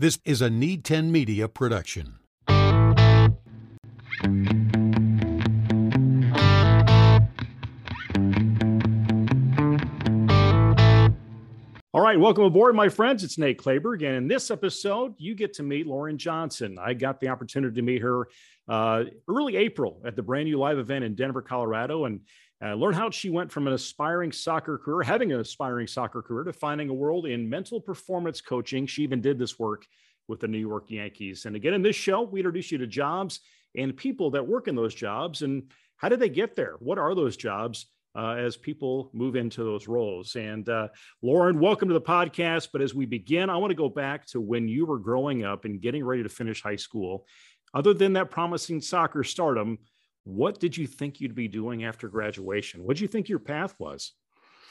This is a Need 10 Media production. All right, welcome aboard, my friends. It's Nate Clayberg, and in this episode, you get to meet Lauren Johnson. I got the opportunity to meet her uh, early April at the brand new live event in Denver, Colorado, and uh, learn how she went from an aspiring soccer career, having an aspiring soccer career, to finding a world in mental performance coaching. She even did this work with the New York Yankees. And again, in this show, we introduce you to jobs and people that work in those jobs and how did they get there? What are those jobs? uh, as people move into those roles. And uh, Lauren, welcome to the podcast. But as we begin, I want to go back to when you were growing up and getting ready to finish high school. Other than that promising soccer stardom, what did you think you'd be doing after graduation? What did you think your path was?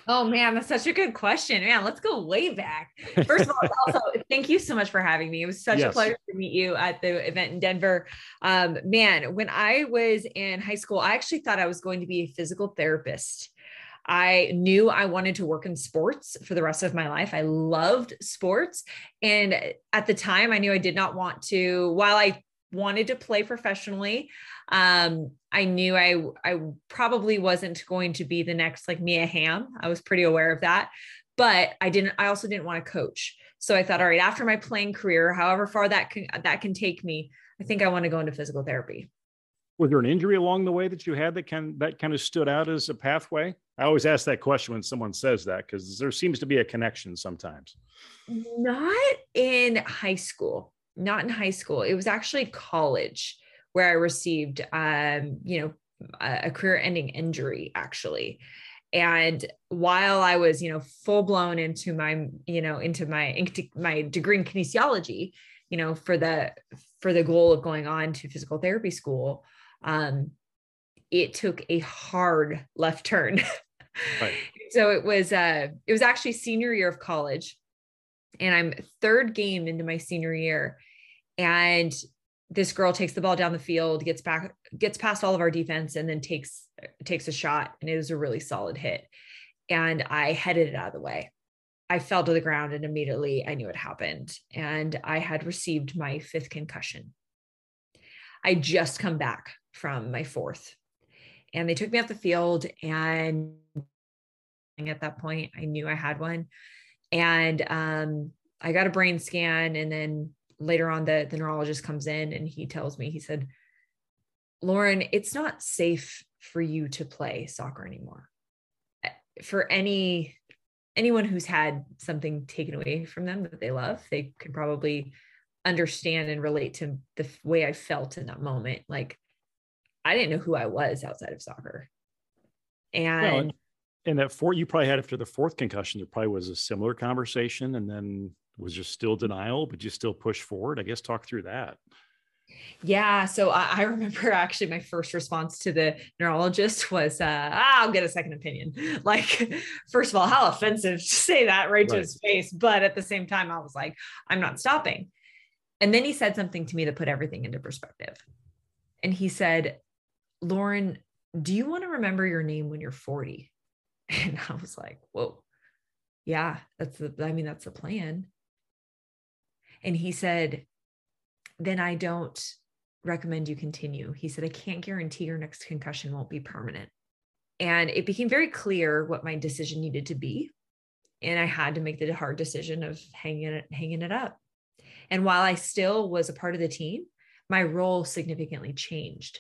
Oh man, that's such a good question. Man, let's go way back. First of all, also thank you so much for having me. It was such yes. a pleasure to meet you at the event in Denver. Um, man, when I was in high school, I actually thought I was going to be a physical therapist. I knew I wanted to work in sports for the rest of my life. I loved sports. And at the time, I knew I did not want to, while I wanted to play professionally, um, I knew I I probably wasn't going to be the next like Mia Hamm. I was pretty aware of that, but I didn't. I also didn't want to coach. So I thought, all right, after my playing career, however far that can that can take me, I think I want to go into physical therapy. Was there an injury along the way that you had that can that kind of stood out as a pathway? I always ask that question when someone says that because there seems to be a connection sometimes. Not in high school. Not in high school. It was actually college where I received, um, you know, a, a career ending injury actually. And while I was, you know, full blown into my, you know, into my, into my degree in kinesiology, you know, for the, for the goal of going on to physical therapy school, um, it took a hard left turn. Right. so it was, uh, it was actually senior year of college and I'm third game into my senior year. And this girl takes the ball down the field, gets back, gets past all of our defense, and then takes takes a shot, and it was a really solid hit. And I headed it out of the way. I fell to the ground, and immediately I knew it happened. And I had received my fifth concussion. I just come back from my fourth, and they took me off the field. And at that point, I knew I had one, and um, I got a brain scan, and then later on the, the neurologist comes in and he tells me he said lauren it's not safe for you to play soccer anymore. For any anyone who's had something taken away from them that they love they can probably understand and relate to the way i felt in that moment. Like i didn't know who i was outside of soccer. And well, and that four you probably had after the fourth concussion there probably was a similar conversation. And then was there still denial, but you still push forward? I guess talk through that. Yeah. So I, I, remember actually my first response to the neurologist was, uh, ah, I'll get a second opinion. Like, first of all, how offensive to say that right, right to his face. But at the same time, I was like, I'm not stopping. And then he said something to me that put everything into perspective. And he said, Lauren, do you want to remember your name when you're 40? And I was like, whoa. Yeah, that's the, I mean, that's the plan. And he said, then I don't recommend you continue. He said, I can't guarantee your next concussion won't be permanent. And it became very clear what my decision needed to be. And I had to make the hard decision of hanging it, hanging it up. And while I still was a part of the team, my role significantly changed.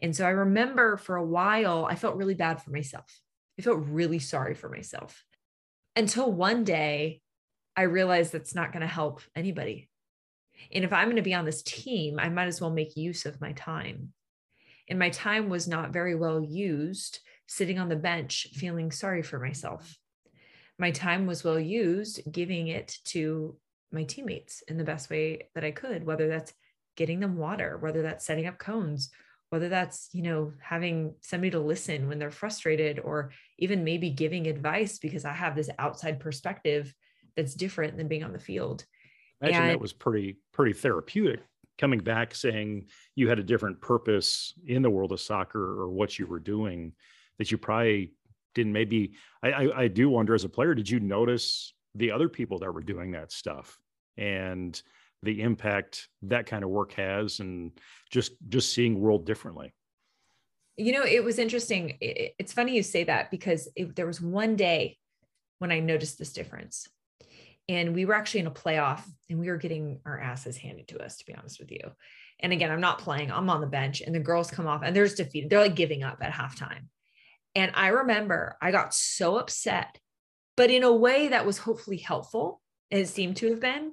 And so I remember for a while, I felt really bad for myself. I felt really sorry for myself until one day I realize that's not going to help anybody. And if I'm going to be on this team, I might as well make use of my time. And my time was not very well used sitting on the bench feeling sorry for myself. My time was well used giving it to my teammates in the best way that I could, whether that's getting them water, whether that's setting up cones, whether that's, you know, having somebody to listen when they're frustrated or even maybe giving advice because I have this outside perspective that's different than being on the field. Imagine and, that was pretty pretty therapeutic. Coming back saying you had a different purpose in the world of soccer or what you were doing that you probably didn't maybe I, I, I do wonder as a player, did you notice the other people that were doing that stuff? And the impact that kind of work has and just just seeing world differently you know it was interesting it's funny you say that because it, there was one day when i noticed this difference and we were actually in a playoff and we were getting our asses handed to us to be honest with you and again i'm not playing i'm on the bench and the girls come off and they're just defeated they're like giving up at halftime and i remember i got so upset but in a way that was hopefully helpful and it seemed to have been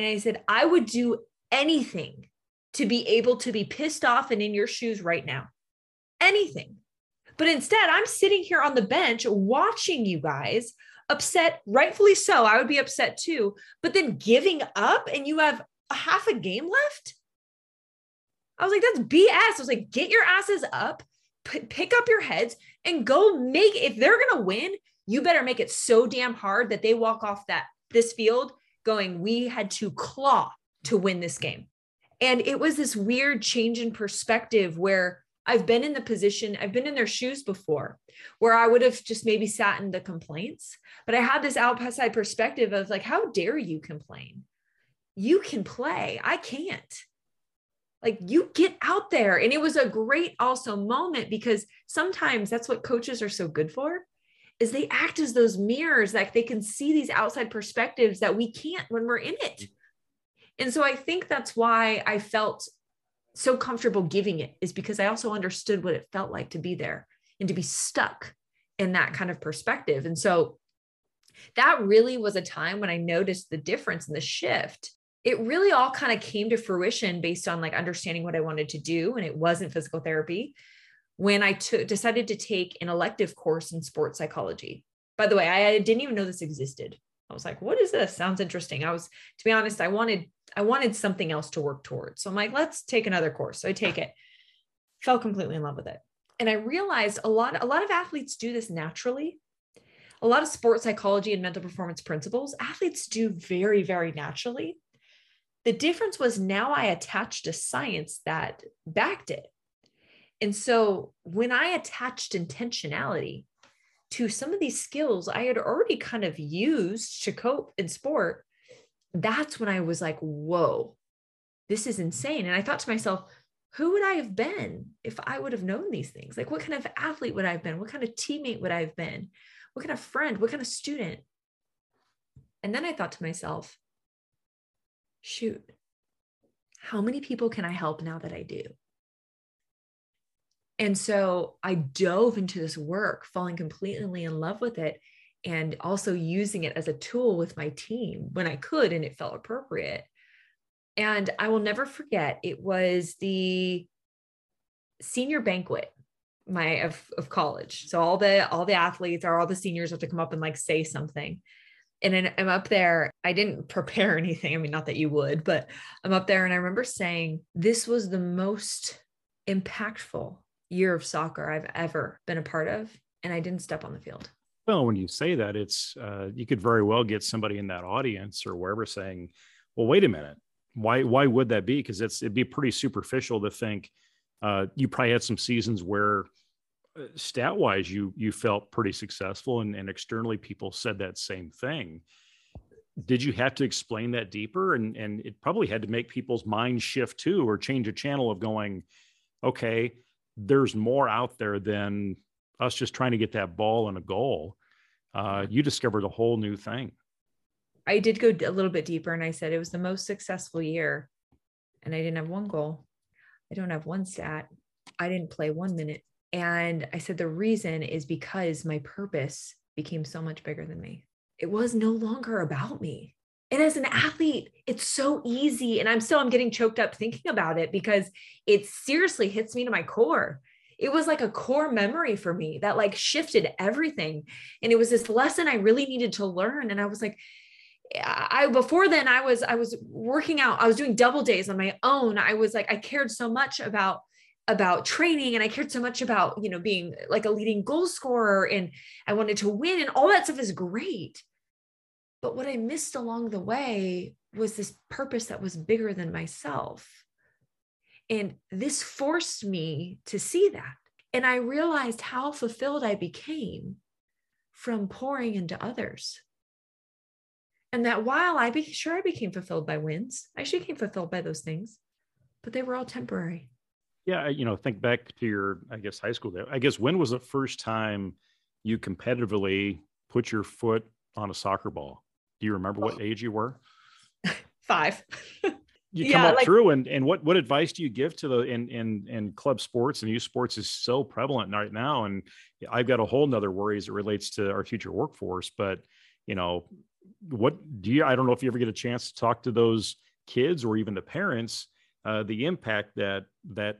and I said, I would do anything to be able to be pissed off and in your shoes right now. Anything. But instead, I'm sitting here on the bench watching you guys upset, rightfully so. I would be upset too. But then giving up and you have a half a game left. I was like, that's BS. I was like, get your asses up, p- pick up your heads, and go make. If they're gonna win, you better make it so damn hard that they walk off that this field going, we had to claw to win this game. And it was this weird change in perspective where I've been in the position, I've been in their shoes before, where I would have just maybe sat in the complaints. But I had this outside perspective of like, how dare you complain? You can play. I can't. Like, you get out there. And it was a great also moment because sometimes that's what coaches are so good for is they act as those mirrors like they can see these outside perspectives that we can't when we're in it. Mm-hmm. And so I think that's why I felt so comfortable giving it is because I also understood what it felt like to be there and to be stuck in that kind of perspective. And so that really was a time when I noticed the difference and the shift. It really all kind of came to fruition based on like understanding what I wanted to do. And it wasn't physical therapy when I took decided to take an elective course in sports psychology. By the way, I, didn't even know this existed. I was like, what is this? Sounds interesting. I was, to be honest, I wanted, I wanted something else to work towards. So I'm like, let's take another course. So I take it, fell completely in love with it. And I realized a lot, a lot of athletes do this naturally. A lot of sports psychology and mental performance principles, athletes do very, very naturally. The difference was now I attached a science that backed it. And so when I attached intentionality to some of these skills I had already kind of used to cope in sport, that's when I was like, whoa, this is insane. And I thought to myself, who would I have been if I would have known these things? Like, what kind of athlete would I have been? What kind of teammate would I have been? What kind of friend? What kind of student? And then I thought to myself, shoot, how many people can I help now that I do? And so I dove into this work, falling completely in love with it and also using it as a tool with my team when I could and it felt appropriate. And I will never forget, it was the senior banquet my of, of college. So all the all the athletes or all the seniors have to come up and like say something. And then I'm up there. I didn't prepare anything. I mean, not that you would, but I'm up there and I remember saying, this was the most impactful year of soccer I've ever been a part of, and I didn't step on the field. Well, when you say that, it's uh, you could very well get somebody in that audience or wherever saying, "Well, wait a minute, why why would that be?" Because it's it'd be pretty superficial to think uh, you probably had some seasons where uh, stat wise you you felt pretty successful and, and externally people said that same thing did you have to explain that deeper and and it probably had to make people's minds shift too or change a channel of going okay there's more out there than us just trying to get that ball and a goal. Uh, you discovered a whole new thing. I did go a little bit deeper and I said it was the most successful year and I didn't have one goal. I don't have one stat. I didn't play one minute. And I said the reason is because my purpose became so much bigger than me. It was no longer about me. And as an athlete, it's so easy. And I'm still, I'm getting choked up thinking about it because it seriously hits me to my core. It was like a core memory for me that like shifted everything. And it was this lesson I really needed to learn. And I was like, I before then I was I was working out. I was doing double days on my own. I was like I cared so much about about training and I cared so much about, you know, being like a leading goal scorer and I wanted to win and all that stuff is great. But what I missed along the way was this purpose that was bigger than myself. And this forced me to see that. And I realized how fulfilled I became from pouring into others. And that while I be sure I became fulfilled by wins, I actually became fulfilled by those things, but they were all temporary. Yeah, you know, think back to your, I guess, high school. Day. I guess when was the first time you competitively put your foot on a soccer ball? Do you remember what oh. age you were? Five. you come yeah, up like, through and and what what advice do you give to the in in in club sports? And youth sports is so prevalent right now and i've got a whole nother worry as it relates to our future workforce but you know what do you i don't know if you ever get a chance to talk to those kids or even the parents uh, the impact that that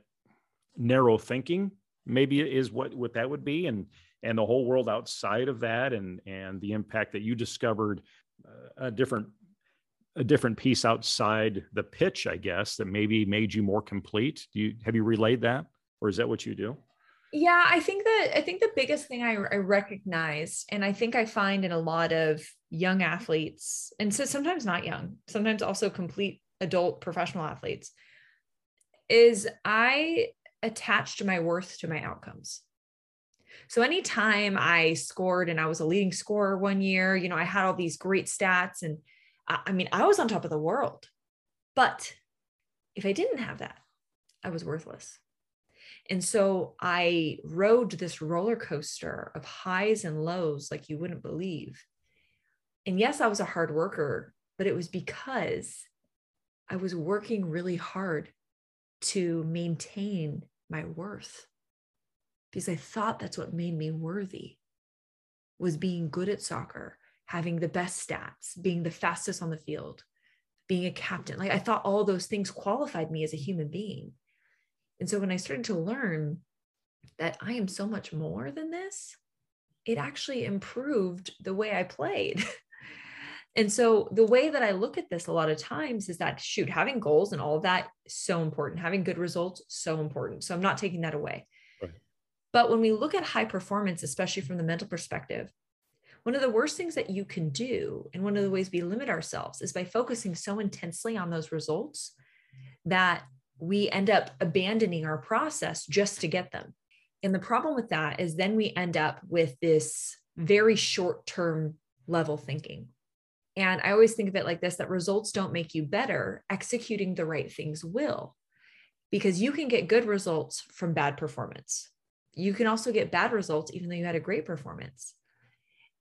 narrow thinking maybe is what what that would be and and the whole world outside of that and and the impact that you discovered uh, a different a different piece outside the pitch, I guess, that maybe made you more complete. Do you have you relayed that, or is that what you do? Yeah, I think that I think the biggest thing I, I recognize, and I think I find in a lot of young athletes, and so sometimes not young, sometimes also complete adult professional athletes, is I attached my worth to my outcomes. So anytime I scored and I was a leading scorer one year, you know, I had all these great stats and I mean, I was on top of the world. But if I didn't have that, I was worthless. And so I rode this roller coaster of highs and lows like you wouldn't believe. And yes, I was a hard worker, but it was because I was working really hard to maintain my worth because I thought that's what made me worthy was being good at soccer having the best stats, being the fastest on the field, being a captain. Like I thought all those things qualified me as a human being. And so when I started to learn that I am so much more than this, it actually improved the way I played. and so the way that I look at this a lot of times is that shoot, having goals and all of that is so important. Having good results, so important. So I'm not taking that away. Right. But when we look at high performance, especially from the mental perspective, one of the worst things that you can do, and one of the ways we limit ourselves, is by focusing so intensely on those results that we end up abandoning our process just to get them. And the problem with that is then we end up with this very short term level thinking. And I always think of it like this that results don't make you better, executing the right things will, because you can get good results from bad performance. You can also get bad results even though you had a great performance.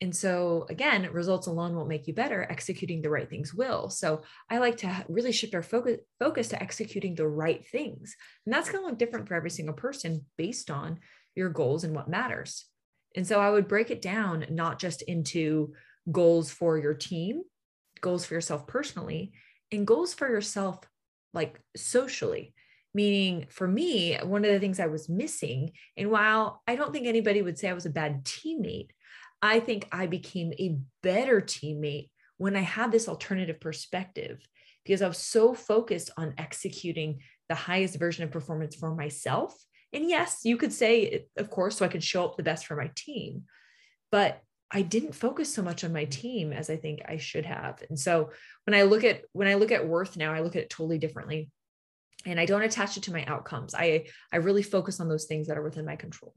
And so, again, results alone won't make you better. Executing the right things will. So, I like to really shift our focus, focus to executing the right things. And that's going to look different for every single person based on your goals and what matters. And so, I would break it down not just into goals for your team, goals for yourself personally, and goals for yourself like socially. Meaning, for me, one of the things I was missing, and while I don't think anybody would say I was a bad teammate, I think I became a better teammate when I had this alternative perspective because I was so focused on executing the highest version of performance for myself. And yes, you could say, of course, so I could show up the best for my team. But I didn't focus so much on my team as I think I should have. And so when I look at when I look at worth now, I look at it totally differently. And I don't attach it to my outcomes. I I really focus on those things that are within my control.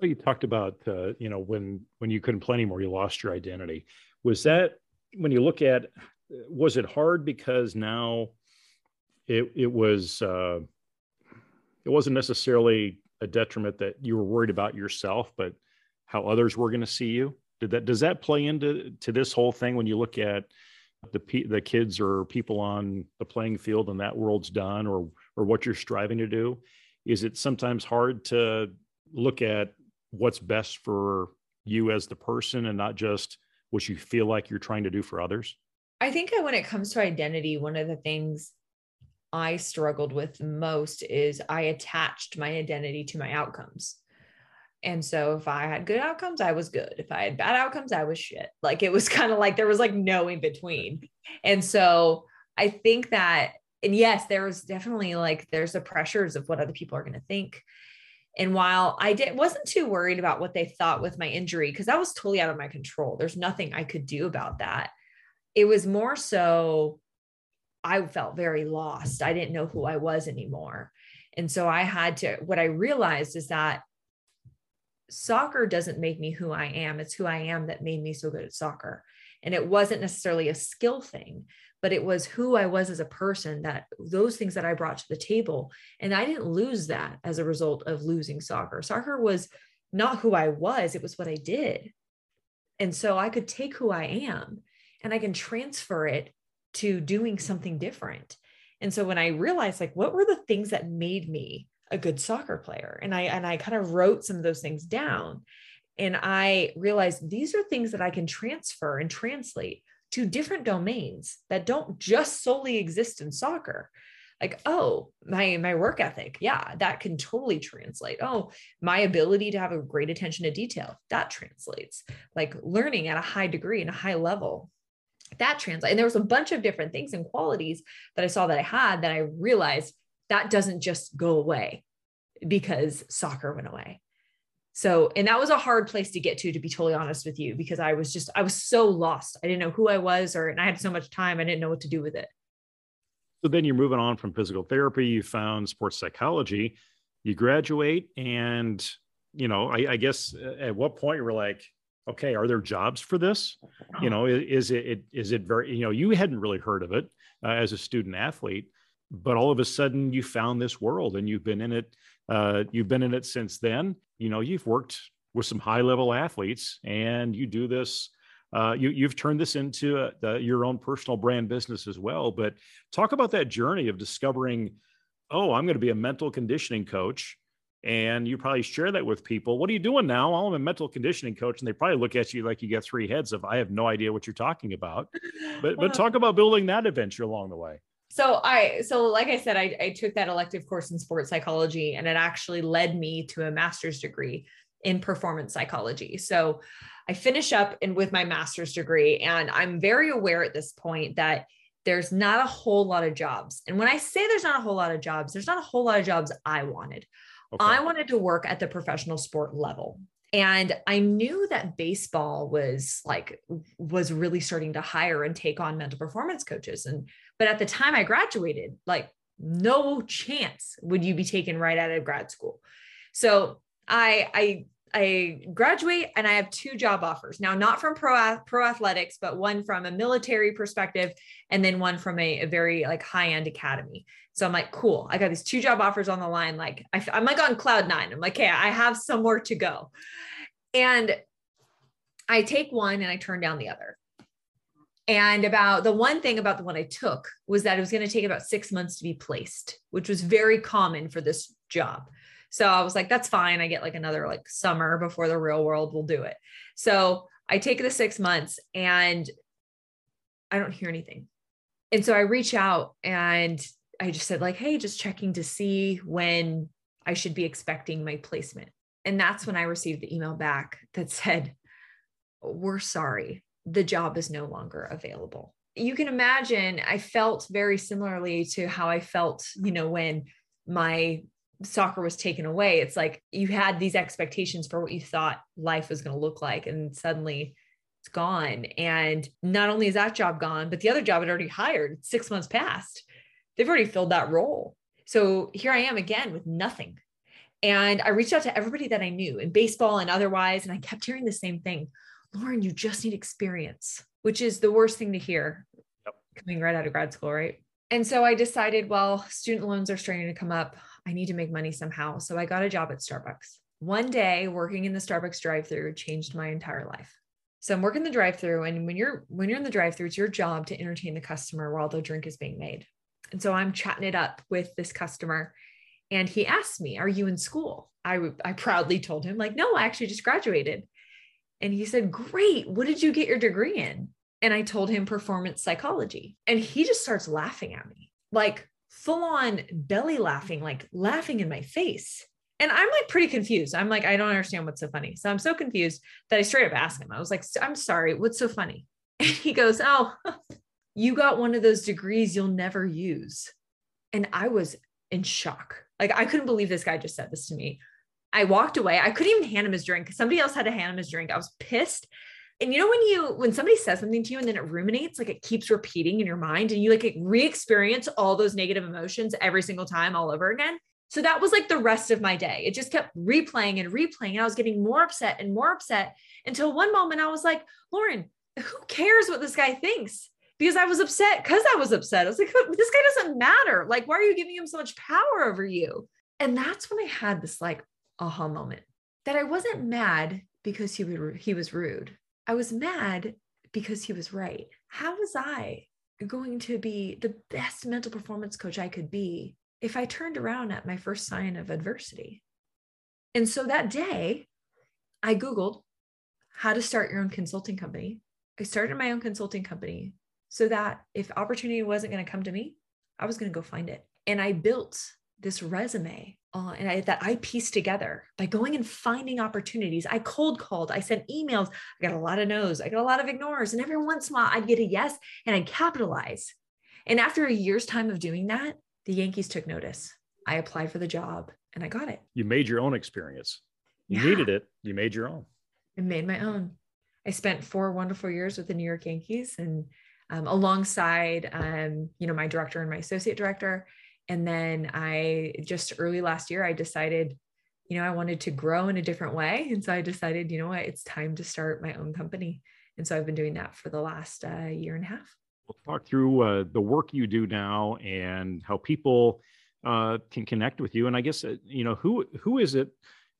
Well, you talked about uh, you know when when you couldn't play anymore, you lost your identity. Was that when you look at was it hard because now it it was uh, it wasn't necessarily a detriment that you were worried about yourself, but how others were going to see you. Did that does that play into to this whole thing when you look at the the kids or people on the playing field and that world's done or or what you're striving to do? Is it sometimes hard to look at what's best for you as the person and not just what you feel like you're trying to do for others? I think when it comes to identity, one of the things I struggled with most is I attached my identity to my outcomes. And so if I had good outcomes, I was good. If I had bad outcomes, I was shit. Like it was kind of like there was like no in between. And so I think that, and yes, there was definitely like there's the pressures of what other people are going to think. And while I did, wasn't too worried about what they thought with my injury, because that was totally out of my control. There's nothing I could do about that. It was more so I felt very lost. I didn't know who I was anymore. And so I had to, what I realized is that soccer doesn't make me who I am. It's who I am that made me so good at soccer. And it wasn't necessarily a skill thing, but it was who I was as a person that those things that I brought to the table. And I didn't lose that as a result of losing soccer. Soccer was not who I was, it was what I did. And so I could take who I am and I can transfer it to doing something different. And so when I realized like what were the things that made me a good soccer player and I and I kind of wrote some of those things down and I realized these are things that I can transfer and translate to different domains that don't just solely exist in soccer. Like oh my my work ethic. Yeah that can totally translate. Oh my ability to have a great attention to detail. That translates. Like learning at a high degree and a high level. That translates. And there was a bunch of different things and qualities that i saw that i had that i realized that doesn't just go away because soccer went away so, and that was a hard place to get to, to be totally honest with you, because I was just, I was so lost. I didn't know who I was, or, and I had so much time, I didn't know what to do with it. So then you're moving on from physical therapy, you found sports psychology, you graduate, and, you know, I, I guess uh, at what point you were like, okay, are there jobs for this? You know, is it, is it very, you know, you hadn't really heard of it uh, as a student athlete, but all of a sudden you found this world and you've been in it uh, you've been in it since then. You know, you've worked with some high level athletes and you do this. Uh, you, you've turned this into a, the, your own personal brand business as well. But talk about that journey of discovering, oh, I'm going to be a mental conditioning coach. And you probably share that with people. What are you doing now? Well, I'm a mental conditioning coach. And they probably look at you like you got three heads of, I have no idea what you're talking about. But, but talk about building that adventure along the way so I so like I said, I, I took that elective course in sports psychology, and it actually led me to a master's degree in performance psychology. So I finish up and with my master's degree, and I'm very aware at this point that there's not a whole lot of jobs. And when I say there's not a whole lot of jobs, there's not a whole lot of jobs I wanted. Okay. I wanted to work at the professional sport level. And I knew that baseball was like was really starting to hire and take on mental performance coaches. And but at the time I graduated, like no chance would you be taken right out of grad school. So I I I graduate and I have two job offers now, not from pro pro athletics, but one from a military perspective, and then one from a, a very like high end academy. So I'm like, cool. I got these two job offers on the line. Like I, I'm like on cloud nine. I'm like, hey, I have somewhere to go, and I take one and I turn down the other. And about the one thing about the one I took was that it was going to take about six months to be placed, which was very common for this job. So I was like, that's fine. I get like another like summer before the real world will do it. So I take the six months and I don't hear anything. And so I reach out and I just said, like, hey, just checking to see when I should be expecting my placement. And that's when I received the email back that said, we're sorry the job is no longer available. You can imagine I felt very similarly to how I felt, you know, when my soccer was taken away. It's like you had these expectations for what you thought life was going to look like, and suddenly it's gone. And not only is that job gone, but the other job had already hired six months past. They've already filled that role. So here I am again with nothing. And I reached out to everybody that I knew in baseball and otherwise, and I kept hearing the same thing. Lauren, you just need experience, which is the worst thing to hear yep. coming right out of grad school, right? And so I decided, well, student loans are starting to come up. I need to make money somehow. So I got a job at Starbucks. One day working in the Starbucks drive-through changed my entire life. So I'm working the drive-through and when you're when you're in the drive-through it's your job to entertain the customer while the drink is being made. And so I'm chatting it up with this customer and he asked me, "Are you in school?" I I proudly told him like, "No, I actually just graduated." And he said, Great. What did you get your degree in? And I told him performance psychology. And he just starts laughing at me, like full on belly laughing, like laughing in my face. And I'm like pretty confused. I'm like, I don't understand what's so funny. So I'm so confused that I straight up asked him, I was like, I'm sorry, what's so funny? And he goes, Oh, you got one of those degrees you'll never use. And I was in shock. Like, I couldn't believe this guy just said this to me. I walked away. I couldn't even hand him his drink. Because somebody else had to hand him his drink. I was pissed. And you know when you when somebody says something to you and then it ruminates, like it keeps repeating in your mind, and you like re-experience all those negative emotions every single time all over again. So that was like the rest of my day. It just kept replaying and replaying. And I was getting more upset and more upset until one moment I was like, Lauren, who cares what this guy thinks? Because I was upset because I was upset. I was like, this guy doesn't matter. Like, why are you giving him so much power over you? And that's when I had this like aha moment that I wasn't mad because he would he was rude. I was mad because he was right. How was I going to be the best mental performance coach I could be if I turned around at my first sign of adversity? And so that day, I Googled how to start your own consulting company. I started my own consulting company so that if opportunity wasn't going to come to me, I was going to go find it. And I built this resume uh, and I, that I pieced together by going and finding opportunities. I cold called, I sent emails. I got a lot of no's, I got a lot of ignores. And every once in a while, I'd get a yes and I'd capitalize. And after a year's time of doing that, the Yankees took notice. I applied for the job and I got it. You made your own experience. You yeah. needed it. You made your own. I made my own. I spent four wonderful years with the New York Yankees and um, alongside, um, you know, my director and my associate director. And then I just early last year, I decided, you know, I wanted to grow in a different way. And so I decided, you know what, it's time to start my own company. And so I've been doing that for the last uh, year and a half. We'll talk through uh, the work you do now and how people uh, can connect with you. And I guess, uh, you know, who who is it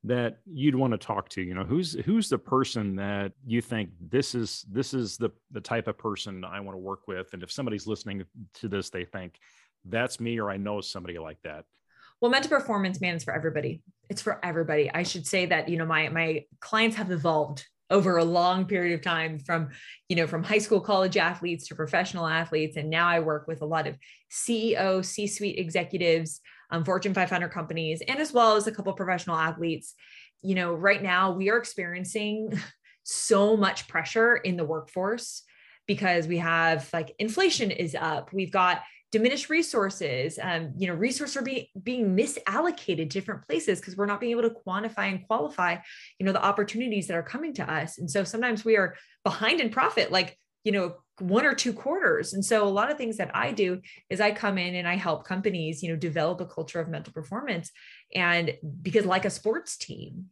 that you'd want to talk to you know who's who's the person that you think this is this is the the type of person i want to work with and if somebody's listening to this they think that's me or i know somebody like that well mental performance man is for everybody it's for everybody i should say that you know my my clients have evolved over a long period of time from you know from high school college athletes to professional athletes and now i work with a lot of ceo c-suite executives um, Fortune 500 companies, and as well as a couple professional athletes. You know, right now we are experiencing so much pressure in the workforce because we have like inflation is up. We've got diminished resources. Um, you know, resources are being being misallocated different places because we're not being able to quantify and qualify, you know, the opportunities that are coming to us. And so sometimes we are behind in profit. Like you know one or two quarters and so a lot of things that i do is i come in and i help companies you know develop a culture of mental performance and because like a sports team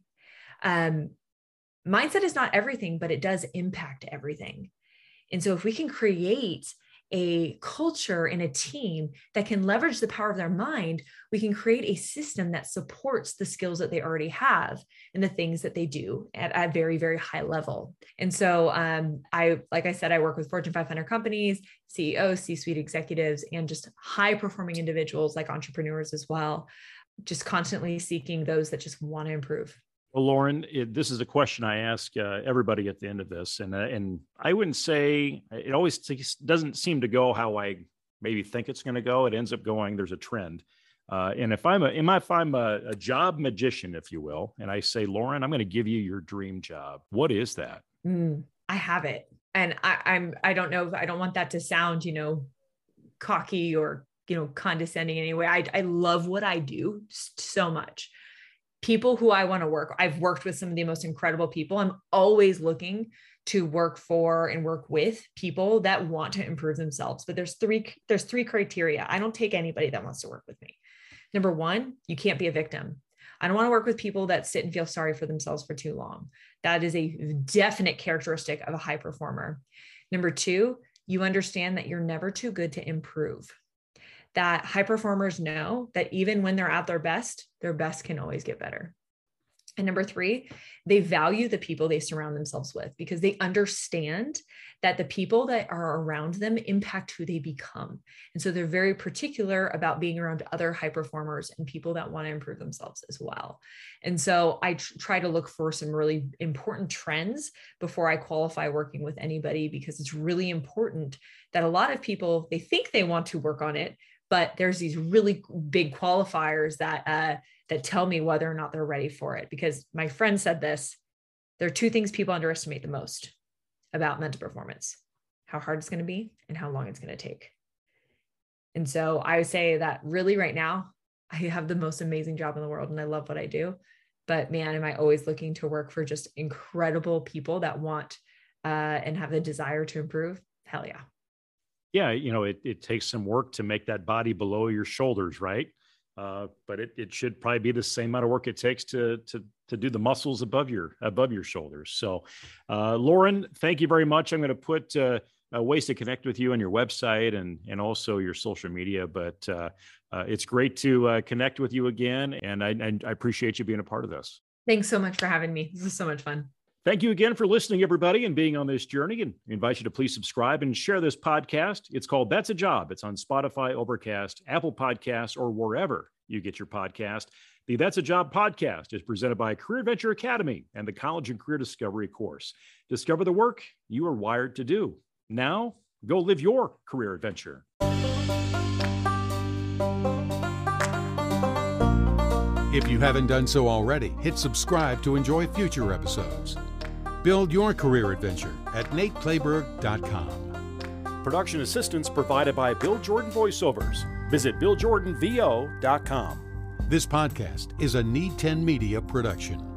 um, mindset is not everything but it does impact everything and so if we can create a culture and a team that can leverage the power of their mind, we can create a system that supports the skills that they already have and the things that they do at a very, very high level. And so, um, I, like I said, I work with Fortune 500 companies, CEOs, C suite executives, and just high performing individuals like entrepreneurs as well, just constantly seeking those that just want to improve. Well, Lauren, it, this is a question I ask uh, everybody at the end of this, and uh, and I wouldn't say it always t- doesn't seem to go how I maybe think it's going to go. It ends up going. There's a trend, uh, and if I'm a if I'm a, a job magician, if you will, and I say, Lauren, I'm going to give you your dream job. What is that? Mm, I have it, and I, I'm I don't know. I don't want that to sound, you know, cocky or you know condescending anyway. I I love what I do so much people who I want to work. I've worked with some of the most incredible people. I'm always looking to work for and work with people that want to improve themselves. But there's three there's three criteria. I don't take anybody that wants to work with me. Number 1, you can't be a victim. I don't want to work with people that sit and feel sorry for themselves for too long. That is a definite characteristic of a high performer. Number 2, you understand that you're never too good to improve that high performers know that even when they're at their best, their best can always get better. And number three, they value the people they surround themselves with because they understand that the people that are around them impact who they become. And so they're very particular about being around other high performers and people that want to improve themselves as well. And so I tr- try to look for some really important trends before I qualify working with anybody because it's really important that a lot of people they think they want to work on it but there's these really big qualifiers that uh, that tell me whether or not they're ready for it because my friend said this there are two things people underestimate the most about mental performance how hard it's going to be and how long it's going to take. And so i would say that really right now i have the most amazing job in the world and i love what i do but man am i always looking to work for just incredible people that want uh, and have the desire to improve? Hell yeah yeah, you know, it, it takes some work to make that body below your shoulders, right? uh, but it, it should probably be the same amount of work it takes to to to do the muscles above your above your shoulders. So, uh, Lauren, thank you very much. I'm going to put uh, uh, ways to connect with you on your website and and also your social media. But uh, uh, it's great to connect with you again, and I, and I appreciate you being a part of this. Thanks so much for having me. This is so much fun. Thank you again for listening, everybody, and being on this journey. And I invite you to please subscribe and share this podcast. It's called That's a Job. It's on Spotify, Overcast, Apple Podcasts, or wherever you get your podcast. The That's a Job podcast is presented by Career Adventure Academy and the College and Career Discovery course. Discover the work you are wired to do. Now, go live your career adventure. If you haven't done so already, hit subscribe to enjoy future episodes. Build your career adventure at nateclayberg.com. Production assistance provided by Bill Jordan Voiceovers. Visit BillJordanVO.com. This podcast is a Need 10 Media production.